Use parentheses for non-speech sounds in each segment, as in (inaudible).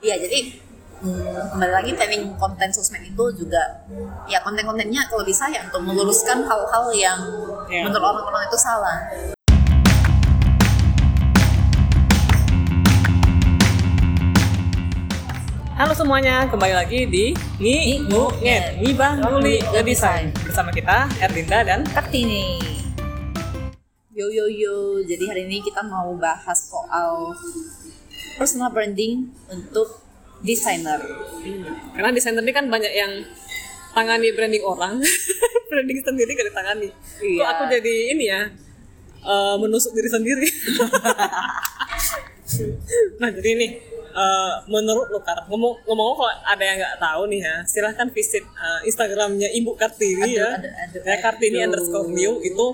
Iya, jadi hmm, kembali lagi planning konten sosmed itu juga ya konten-kontennya kalau bisa ya untuk meluruskan hal-hal yang Iya. menurut orang-orang itu salah. Halo semuanya, kembali lagi di Ngi Ngu Nget Ngibah Nguli Ngedesain Bersama kita, Erlinda dan Kartini. Yo yo yo, jadi hari ini kita mau bahas soal personal branding untuk desainer. Karena desainer ini kan banyak yang tangani branding orang (laughs) Branding sendiri gak ditangani Iya. Kok aku jadi ini ya, eh, menusuk diri sendiri (laughs) Nah jadi ini, eh, menurut lo Kar, ngomong ngomong kalau ada yang nggak tahu nih ya, silahkan visit eh, Instagramnya Ibu Kartini Aduh, ya, aduh, aduh, ya Kartini aduh. underscore new itu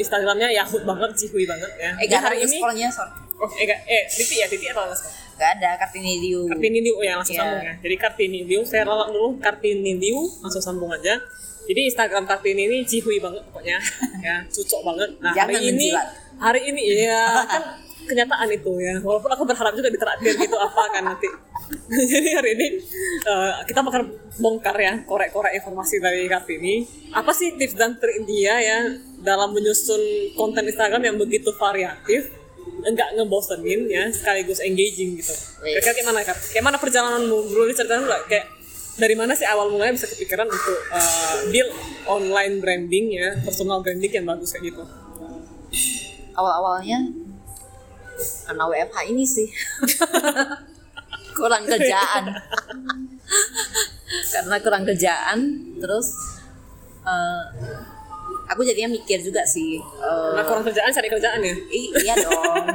Instagramnya yahut banget, cihui banget ya. Eh, hari ini, sorry. Oh eh gak, eh Titi ya Titi atau underscore? Gak ada Kartini Liu. Kartini Liu oh, ya langsung Iya. sambung ya. Jadi Kartini Liu, saya lalak dulu Kartini Liu langsung sambung aja. Jadi Instagram Kartini ini cihui banget pokoknya, (laughs) ya cocok banget. Nah Jangan hari ini, menjilat. hari ini ya (laughs) kan kenyataan itu ya. Walaupun aku berharap juga ditraktir gitu apa kan nanti. (laughs) Jadi hari ini eh, kita bakal bongkar ya korek-korek informasi dari Kartini. Apa sih tips dan trik dia ya dalam menyusun konten Instagram yang begitu variatif? Enggak ngebosenin ya sekaligus engaging gitu. Wih. Kira-kira gimana Kak? Kayak mana perjalananmu? Dulu diceritain nggak kayak dari mana sih awal mulanya bisa kepikiran untuk uh, build online branding ya, personal branding yang bagus kayak gitu? Awal-awalnya karena WFH ini sih. (laughs) kurang kerjaan. (laughs) karena kurang kerjaan, terus eh, aku jadinya mikir juga sih. eh, Nah kurang kerjaan cari kerjaan ya? I- iya dong.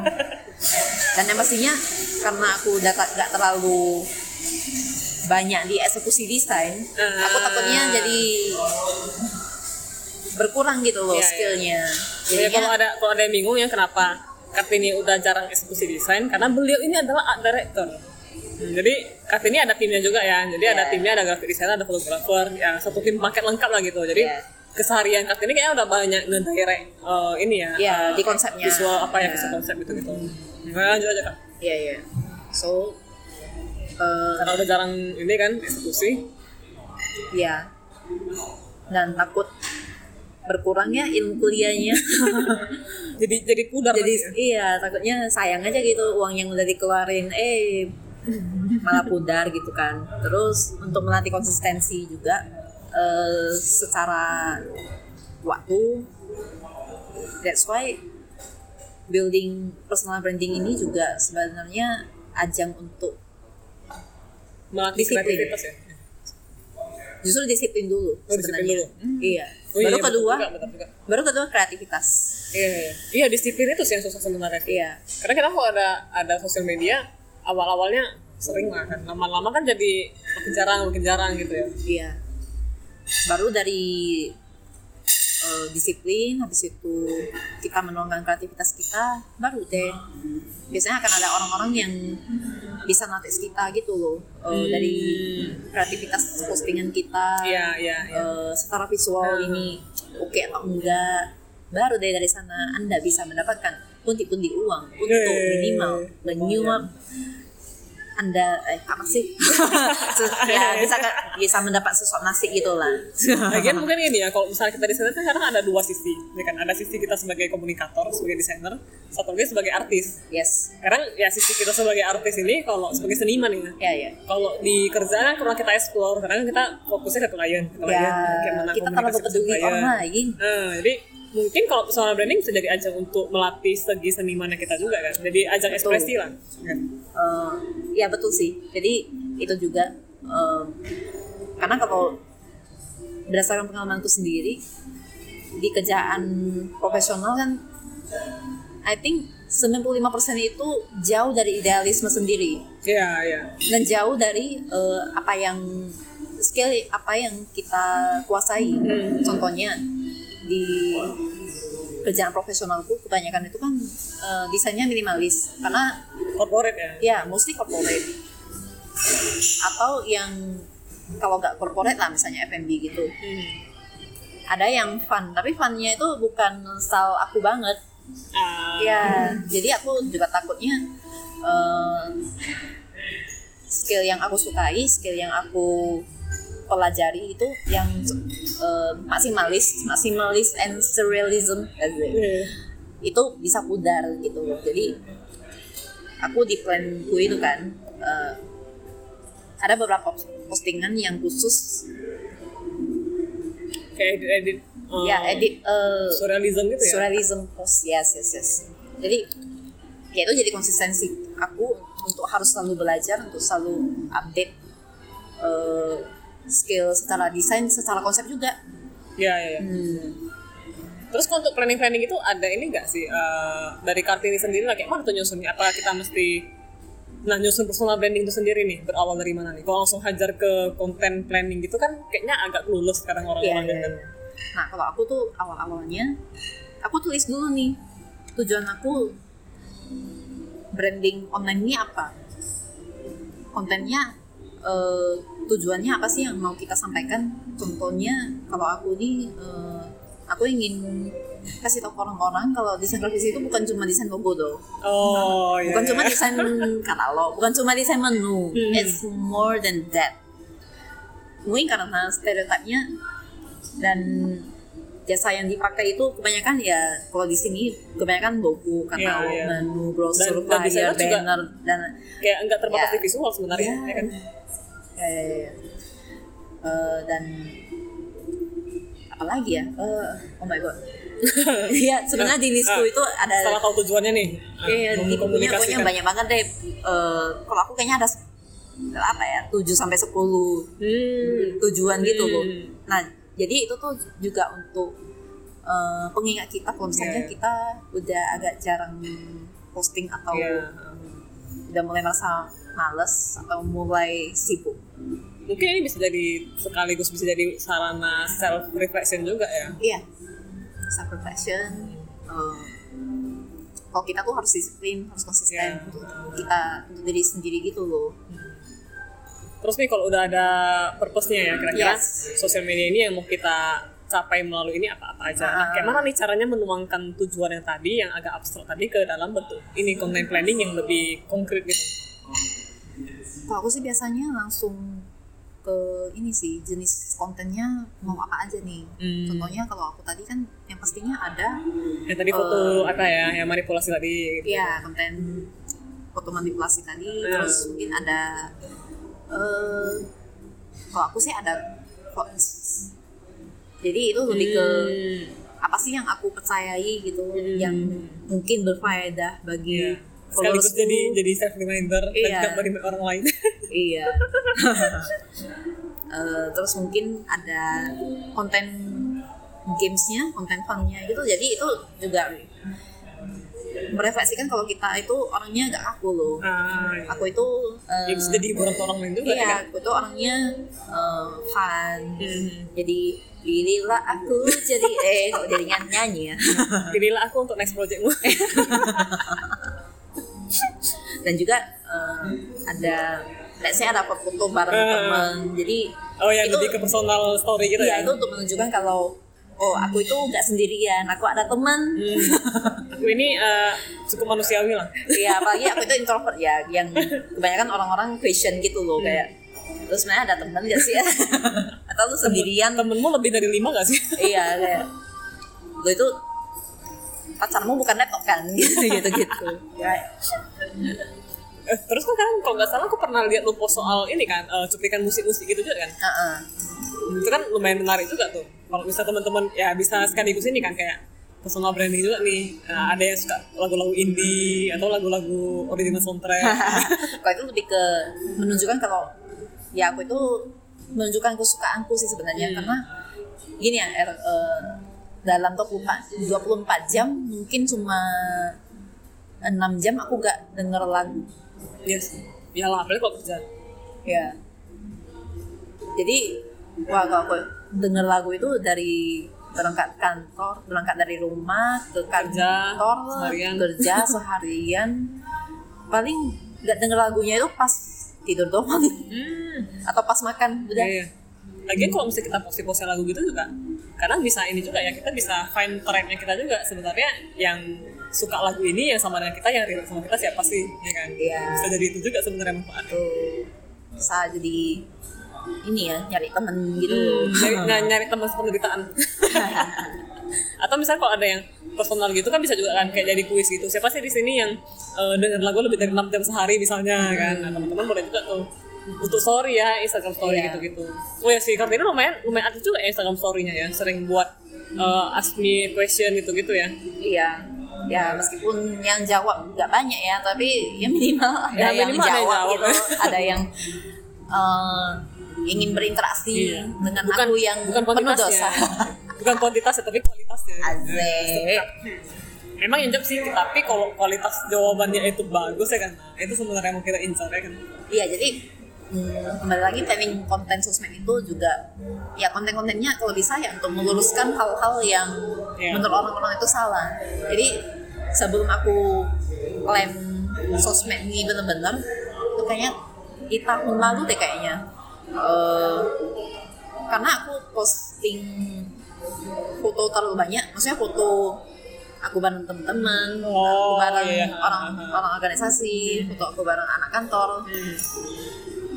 Dan yang pastinya karena aku udah tak- gak terlalu banyak di eksekusi desain, Ah. aku takutnya jadi berkurang gitu loh Iya, iya. skillnya. Jadi kalau ada kalau ada yang bingung ya kenapa Kartini udah jarang eksekusi desain karena beliau ini adalah art director. Hmm, Jadi Kartini ada timnya juga ya. Jadi ada Iya. timnya, ada graphic designer, ada fotografer, ya satu tim paket lengkap lah gitu. Jadi Iya. keseharian Kartini kayaknya udah banyak ngedirect eh, ini ya. Iya, eh, di konsepnya. Visual apa ya, Iya. visual konsep gitu gitu. Nah, lanjut aja kan. Iya iya. So eh, Karena udah jarang ini kan eksekusi. ya dan takut berkurangnya ilmu kuliahnya. (laughs) Jadi jadi pudar jadi ya. iya takutnya sayang aja gitu uang yang udah dikeluarin eh malah pudar gitu kan terus untuk melatih konsistensi juga eh, secara waktu that's why building personal branding ini juga sebenarnya ajang untuk melatih disiplin. kreativitas ya. justru disiplin dulu Oh, disiplin sebenarnya dulu. iya Oh, iya, baru betul kedua juga, betul juga. baru kedua kreativitas Iya, iya. Iya, disiplin itu sih yang susah sebenarnya. iya Karena kita kalau ada ada sosial media awal-awalnya sering lah kan. Lama-lama kan jadi makin jarang makin jarang gitu ya. Iya. Baru dari eh, disiplin, habis itu kita menuangkan kreativitas kita, baru deh. Biasanya akan ada orang-orang yang bisa notice kita gitu loh, eh, dari kreativitas postingan kita, Iya, iya, iya. eh, secara visual ini oke atau enggak. Baru deh dari sana Anda bisa mendapatkan pundi-pundi uang untuk Yeay. minimal menyuap anda eh apa sih (laughs) ya bisa bisa mendapat sesuap nasi gitu lah Lagian mungkin ini ya, kalau misalnya kita di sana kan kadang ada dua sisi. Ya kan, ada sisi kita sebagai komunikator, sebagai desainer, satu lagi sebagai artis. yes Sekarang ya sisi kita sebagai artis ini kalau sebagai seniman ya. ya ya Kalau di kerjaan kan kurang kita explore, karena kan kita fokusnya ke klien, ke klien, ya kita terlalu peduli orang lain Nah, jadi mungkin kalau personal branding bisa jadi ajang untuk melatih segi senimannya kita juga kan. Jadi ajang Betul. ekspresi lah. Kan? Eh, ya betul sih jadi itu juga eh, karena kalau berdasarkan pengalamanku sendiri di kerjaan profesional kan I think 95% itu jauh dari idealisme sendiri Iya, iya. dan jauh dari eh, apa yang skill apa yang kita kuasai. Contohnya di kerjaan profesionalku kebanyakan itu kan eh, desainnya minimalis karena Corporate ya. ya mostly corporate atau yang kalau nggak corporate lah misalnya F&B gitu. Hmm. Ada yang fun tapi funnya itu bukan style aku banget. Ah, Ya, jadi aku juga takutnya eh, skill yang aku sukai skill yang aku pelajari itu yang uh, maksimalis maksimalis and surrealism. Iya. itu bisa pudar gitu. Loh jadi aku di planku itu kan uh, ada beberapa postingan yang khusus. Kayak edit edit uh, ya edit uh, surrealism gitu ya? surrealism post. Yes yes yes. Jadi ya itu jadi konsistensi aku untuk harus selalu belajar untuk selalu update uh, skill secara desain secara konsep juga ya ya, ya. hmm. terus untuk planning planning itu ada ini nggak sih uh, dari kartini sendiri lah kayak mana tuh nyusunnya apa kita mesti nah nyusun personal branding itu sendiri nih berawal dari mana nih kalau langsung hajar ke konten planning gitu kan kayaknya agak lulus sekarang orang-orang kan. iya. Nah, kalau aku tuh awal-awalnya aku tulis dulu nih tujuan aku branding online ini apa? Kontennya eh, tujuannya apa sih yang mau kita sampaikan? Contohnya kalau aku ini eh, aku ingin kasih tahu orang-orang kalau desain grafis itu bukan cuma desain logo doh. oh iya Bukan iya. cuma desain katalog, bukan cuma desain menu. Hmm. It's more than that. Mungkin karena stereotipnya dan jasa yang dipakai itu kebanyakan ya kalau di sini kebanyakan logo, katalog, Iya, iya. menu, brosur, dan flyer, desainnya juga- banner dan kayak enggak terbatas Ya. di visual sebenarnya Ya. ya kan ya, ya, ya. Eh, dan apalagi ya? Eh, oh my god. (laughs) Iya, sebenarnya di listku Ah, itu ada setelah tahu tujuannya nih uh, Iya, di bukunya pokoknya mengkomunikasikan. banyak banget deh. Eh, kalau aku kayaknya ada apa ya, 7 sampai 10 hmm. tujuan gitu loh. Hmm. Nah, jadi itu tuh juga untuk eh, pengingat kita kalau misalnya Iya. kita udah agak jarang posting atau Iya. udah mulai merasa males atau mulai sibuk. mungkin ini bisa jadi sekaligus bisa jadi sarana self reflection juga ya Iya. Self reflection. eh, kalau kita tuh harus disiplin, harus konsisten Iya. untuk kita untuk diri sendiri gitu loh. Terus nih kalau udah ada purpose-nya ya kira-kira Yes. sosial media ini yang mau kita capai melalui ini apa-apa aja. Nah, Ah. kayak mana nih caranya menuangkan tujuan yang tadi yang agak abstrak tadi ke dalam bentuk ini content planning yang lebih konkret gitu. Kalau aku sih biasanya langsung ke ini sih jenis kontennya mau apa aja nih. Hmm. Contohnya kalau aku tadi kan yang pastinya ada Yang tadi foto apa ya, yang manipulasi tadi. Gitu. ya konten foto manipulasi tadi, Ya. terus mungkin ada eh kalau aku sih ada quotes. Jadi itu lebih ke Hmm. apa sih yang aku percayai gitu, Hmm. yang mungkin berfaedah bagi Iya. Sekaligus jadi jadi self reminder dan Iya. juga bagi orang lain. (laughs) Iya. (laughs) Eh, terus mungkin ada konten gamesnya, konten funnya gitu. Jadi itu juga merefleksikan kalau kita itu orangnya gak kaku loh. ah, iya. Aku itu eh, Ya, bisa jadi hiburan ke orang lain juga ya iya, kan. aku itu orangnya eh, fun. Hmm. Jadi pilihlah aku jadi eh kok jadi nyanyi, ya. (laughs) Pilihlah aku untuk next projectmu. Dan juga eh, ada let's say ada foto bareng Ah. teman. Jadi Oh yang Itu- lebih ke personal story gitu Iya ya. itu untuk menunjukkan kalau oh aku itu nggak sendirian, aku ada teman. Hmm. Aku (laughs) ini eh, cukup manusiawi lah. Iya (laughs) apalagi aku itu introvert ya, yang kebanyakan orang-orang question gitu loh kayak terus sebenarnya ada teman gak sih ya? (laughs) Atau lu sendirian? Temenmu lebih dari lima gak sih? iya kayak lo itu pacarmu bukan laptop kan (laughs) gitu gitu gitu. Ya, Eh, terus kan kan kalau nggak salah aku pernah lihat lu post soal ini kan eh, cuplikan musik-musik gitu juga kan. uh-uh. Itu kan lumayan menarik juga tuh. Kalau bisa teman-teman ya bisa sekaligus ini kan kayak personal branding juga nih. Nah, ada yang suka lagu-lagu indie atau lagu-lagu original soundtrack. (laughs) kalau itu lebih ke menunjukkan kalau ya aku itu menunjukkan kesukaanku sih sebenarnya Hmm. karena gini ya er, eh, dalam 24 24 jam mungkin cuma 6 jam aku gak denger lagu yes. Iyalah, apalagi kalau kerja. ya jadi wah kalau aku denger lagu itu dari berangkat kantor berangkat dari rumah ke Kerja, kantor seharian. kerja (laughs) seharian paling nggak denger lagunya itu pas tidur doang Hmm. atau pas makan udah Iya. Lagian kalau misalnya kita posting-posting lagu gitu juga, kadang bisa ini juga ya kita bisa find trendnya kita juga. Sebenarnya yang suka lagu ini yang sama dengan kita yang relate sama kita siapa sih ya kan? Iya. Bisa jadi itu juga sebenarnya manfaat. tuh bisa jadi ini ya nyari temen gitu. (laughs) Nyari, nyari, nyari teman penderitaan (laughs) atau misalnya kalau ada yang personal gitu kan bisa juga kan kayak jadi kuis gitu. Siapa sih di sini yang uh, denger lagu lebih dari 6 jam sehari misalnya kan? Nah, teman-teman boleh juga tuh untuk story ya Instagram story Iya. gitu-gitu oh ya sih Kartina lumayan lumayan aktif juga ya Instagram story-nya ya sering buat uh, ask me question gitu-gitu ya iya ya meskipun yang jawab nggak banyak ya tapi ya minimal ada Ya, yang minimal ada yang jawab, jawab. gitu ada yang eh, ingin berinteraksi Iya. dengan bukan aku yang bukan penuh dosa bukan kuantitasnya tapi kualitasnya (laughs) Azek. Memang yang jawab sih, tapi kalau kualitas jawabannya itu bagus ya kan, nah, itu sebenarnya mau kita incar ya kan. Iya jadi hmm, kembali lagi planning konten sosmed itu juga ya konten-kontennya kalau bisa ya untuk meluruskan hal-hal yang Iya. menurut orang-orang itu salah. Jadi sebelum aku plan sosmed ini bener-bener itu kayaknya di tahun lalu deh kayaknya Eh, karena aku posting foto terlalu banyak, maksudnya foto aku bareng teman-teman, aku Oh, bareng iya. orang orang organisasi, foto aku bareng anak kantor.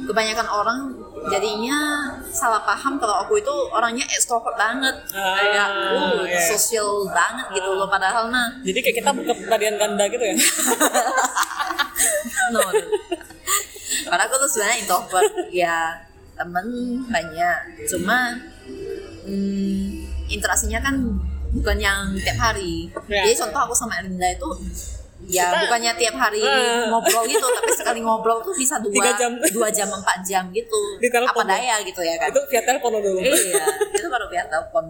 Kebanyakan orang jadinya salah paham kalau aku itu orangnya extrovert banget, Ah, kayak uh, iya. sosial banget gitu loh. Padahal mah Jadi kayak kita kepribadian ganda gitu ya. (laughs) no. Karena aku tuh sebenarnya introvert, ya temen banyak, cuma hmm, interaksinya kan bukan yang tiap hari. Ya. Jadi contoh aku sama Erlinda itu ya Kita- bukannya tiap hari Ah. ngobrol gitu, tapi sekali ngobrol tuh bisa dua jam. dua jam empat jam gitu. Di telepon Apa daya gitu ya kan? itu via telepon dulu. iya, itu baru via telepon.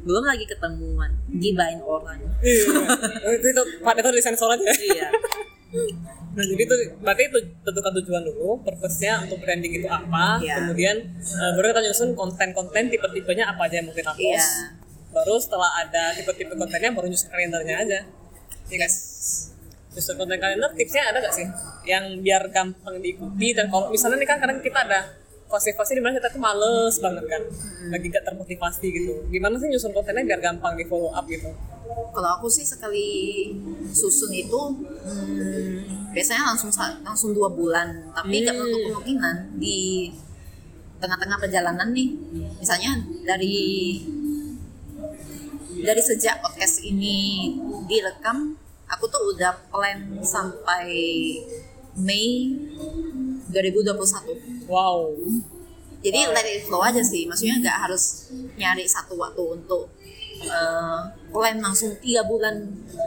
Belum lagi ketemuan, gibain orang. Iya. itu itu pada itu disensor aja. iya. Nah jadi itu berarti itu tentukan tujuan dulu, purpose-nya untuk branding itu apa, Iya. kemudian eh, baru kita nyusun konten-konten tipe-tipenya apa aja yang mau kita post. Iya. Baru setelah ada tipe-tipe kontennya baru nyusun kalendernya aja. Iya kan? Nyusun konten kalender tipsnya ada gak sih? Yang biar gampang diikuti dan kalau misalnya nih kan kadang kita ada fase-fase di mana kita tuh males banget kan, lagi gak termotivasi gitu. Gimana sih nyusun kontennya biar gampang di follow up gitu? Kalau aku sih sekali susun itu hmm, biasanya langsung langsung dua bulan, tapi nggak Hmm. menutup kemungkinan di tengah-tengah perjalanan nih, misalnya dari dari sejak podcast ini direkam, aku tuh udah plan sampai Mei 2021. Wow. Jadi let it flow aja sih, maksudnya nggak harus nyari satu waktu untuk eh, plan langsung tiga bulan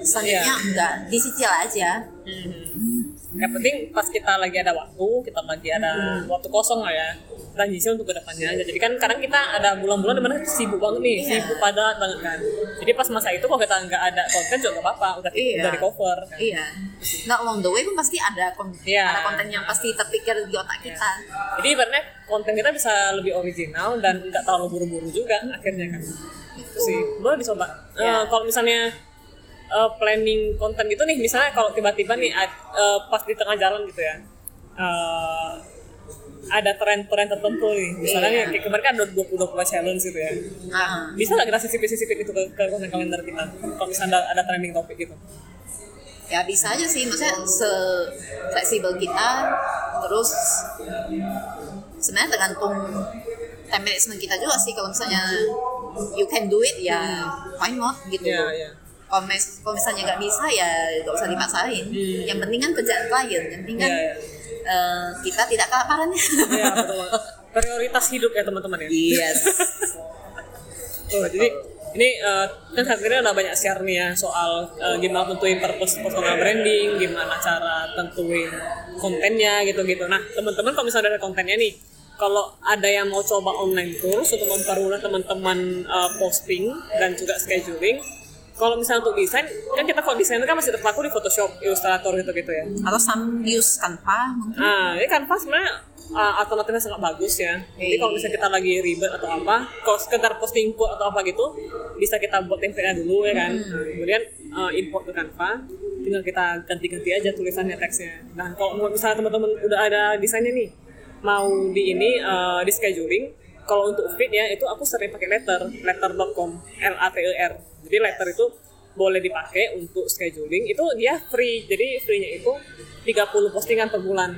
selanjutnya Iya. enggak disicil aja. Yang penting pas kita lagi ada waktu, kita lagi ada waktu kosong lah ya. Kita ngisi untuk ke depannya aja. Jadi kan kadang kita ada bulan-bulan di mana sibuk banget nih, Iya. sibuk padat banget kan. Jadi pas masa itu kalau kita nggak ada konten juga nggak apa-apa, udah Iya. udah di cover. Kan. Iya. Nah along the way pun pasti ada kon- Iya. ada konten yang pasti terpikir di otak kita. Jadi ibaratnya konten kita bisa lebih original dan nggak terlalu buru-buru juga akhirnya kan. Itu sih, boleh dicoba. Iya. kalau misalnya eh, planning konten gitu nih, misalnya kalau tiba-tiba nih eh, pas di tengah jalan gitu ya, ada tren-tren tertentu nih, misalnya Iya. nih, kayak kemarin kan ada 20-20 challenge gitu ya. Ah. Bisa nggak kita sisipin-sisipin itu ke, ke konten kalender kita? Kalau misalnya ada, ada trending topik gitu. Ya bisa aja sih, maksudnya se fleksibel kita. Terus sebenarnya tergantung time management kita juga sih. Kalau misalnya you can do it ya why not gitu. Iya, iya. kalau mis- kalau misalnya nggak bisa ya nggak usah dipaksain Hmm. yang penting kan kerjaan klien yang penting kan Iya, iya. Eh, kita tidak kelaparan ya (laughs) Iya, betul. Prioritas hidup ya teman-teman ya. yes Oh, jadi ini eh, kan ini udah banyak share nih ya soal eh, gimana tentuin purpose personal branding, gimana cara tentuin kontennya gitu-gitu. Nah, teman-teman kalau misalnya ada kontennya nih, kalau ada yang mau coba online course untuk mempermudah teman-teman eh, posting dan juga scheduling, kalau misalnya untuk desain, kan kita kalau desain kan masih terpaku di Photoshop, Illustrator gitu-gitu ya. atau some use Canva mungkin Nah, ini Canva sebenarnya uh, alternatifnya sangat bagus ya. Jadi kalau misalnya kita lagi ribet atau apa, kalau sekedar posting quote atau apa gitu, bisa kita buat template dulu ya kan. Nah, kemudian uh, import ke Canva, tinggal kita ganti-ganti aja tulisannya teksnya. Nah, kalau misalnya teman-teman udah ada desainnya nih, mau di ini uh, di scheduling, kalau untuk feed ya itu aku sering pakai letter, letter.com, L A T E R. Jadi letter itu boleh dipakai untuk scheduling itu dia free. Jadi free-nya itu 30 postingan per bulan.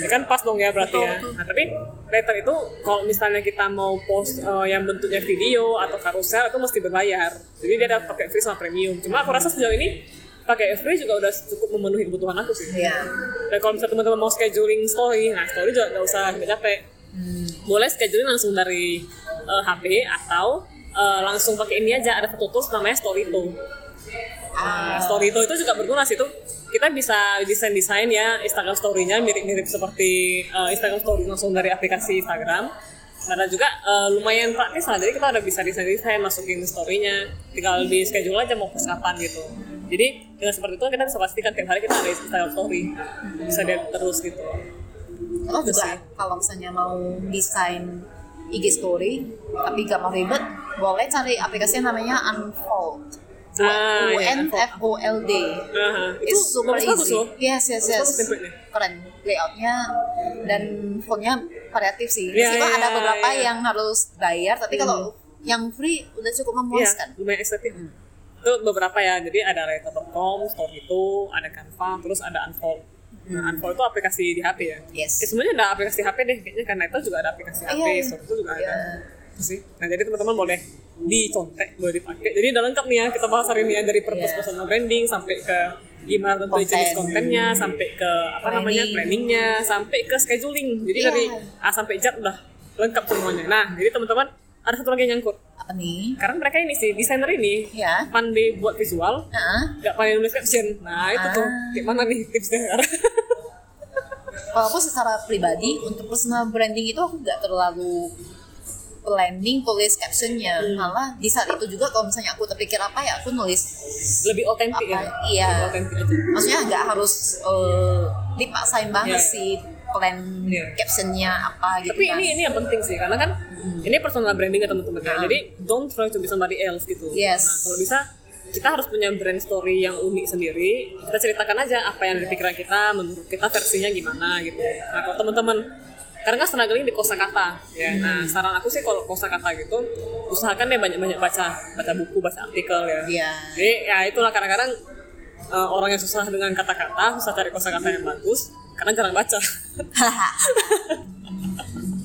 Ya kan pas dong ya berarti ya. Nah tapi later itu kalau misalnya kita mau post uh, yang bentuknya video atau carousel itu mesti berbayar. Jadi dia ada pakai free sama premium. Cuma aku rasa sejauh ini pakai free juga udah cukup memenuhi kebutuhan aku sih. Iya. dan kalau misalnya teman-teman mau scheduling story nah story juga nggak usah nggak capek boleh scheduling langsung dari uh, HP atau uh, langsung pakai ini aja ada satu tools namanya Storyto Nah, Storyto itu juga berguna sih tuh. Kita bisa desain-desain ya Instagram story-nya mirip-mirip seperti uh, Instagram story langsung dari aplikasi Instagram. Karena juga uh, lumayan praktis lah, jadi kita udah bisa desain-desain masukin story-nya, tinggal di schedule aja mau post kapan gitu. Jadi dengan seperti itu kita bisa pastikan tiap hari kita ada Instagram story, bisa lihat terus gitu. Oh juga sih. kalau misalnya mau desain IG story tapi gak mau ribet, boleh cari aplikasi yang namanya Unfold. Ah, U N F O L D. Aha, itu super easy. loh. Yes, yes, yes. Bagus. Keren layoutnya dan fontnya variatif sih. Iya, Meskipun iya, ada beberapa iya. yang harus bayar, tapi kalau yang free udah cukup memuaskan. lumayan estetik. Itu beberapa ya, jadi ada Writer.com, Story itu, ada Canva, terus ada Unfold. Nah, Unfold itu aplikasi di HP ya. Yes. Eh, semuanya ada aplikasi HP deh, kayaknya karena itu juga ada aplikasi HP, Iya, iya. Story itu juga Iya. ada. Sih. Nah, jadi teman-teman boleh dicontek, boleh dipakai. Jadi udah lengkap nih ya, kita bahas hari ini ya dari purpose Iya. personal branding sampai ke gimana tentu jenis kontennya, sampai ke apa namanya Planning. planningnya, sampai ke scheduling. Jadi Iya. dari A sampai Z udah lengkap semuanya. Nah, jadi teman-teman ada satu lagi yang nyangkut. Nih? Karena mereka ini sih desainer ini Ya. pandai buat visual, nggak pandai nulis caption. Nah itu tuh Ah. gimana nih tipsnya? (laughs) Kalau aku secara pribadi untuk personal branding itu aku nggak terlalu planning tulis captionnya Hmm. malah di saat itu juga kalau misalnya aku terpikir apa ya aku nulis Lebih otentik ya. Iya. Lebih aja. maksudnya nggak harus eh, dipaksain banget Iya. sih plan Iya. captionnya apa gitu Tapi kan ini ini yang penting sih karena kan ini personal branding ya teman-teman ya. Ah. Jadi don't try to be somebody else gitu. Yes. Nah kalau bisa kita harus punya brand story yang unik sendiri. Kita ceritakan aja apa yang ada di pikiran kita, menurut kita versinya gimana gitu. Nah kalau teman-teman karena kan struggling di kosakata ya. Nah saran aku sih kalau kosakata gitu usahakan deh banyak-banyak baca, baca buku, baca artikel ya. Iya. Jadi ya itulah kadang-kadang uh, orang yang susah dengan kata-kata, susah cari kosakata yang bagus karena jarang baca. (laughs)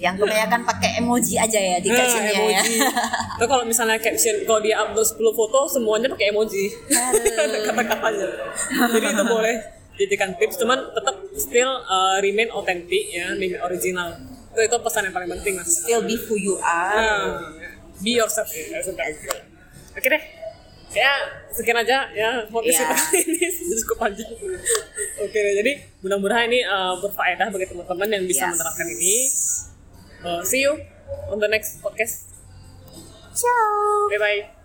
yang kebanyakan pakai emoji aja ya di captionnya Nah, ya emoji. (laughs) Itu kalau misalnya caption, kalau dia upload 10 foto semuanya pakai emoji. (laughs) Kata-katanya. Jadi itu boleh jadikan tips, cuman tetap still uh, remain authentic ya, remain original. Itu itu pesan yang paling penting mas. still be who you are Nah, be yourself ya. Oke deh. Ya, sekian aja ya podcast Iya. kita (laughs) ini cukup panjang. Oke deh, jadi mudah-mudahan ini uh, berfaedah bagi teman-teman yang bisa Yes. menerapkan ini. Uh, see you on the next podcast. ciao Bye bye.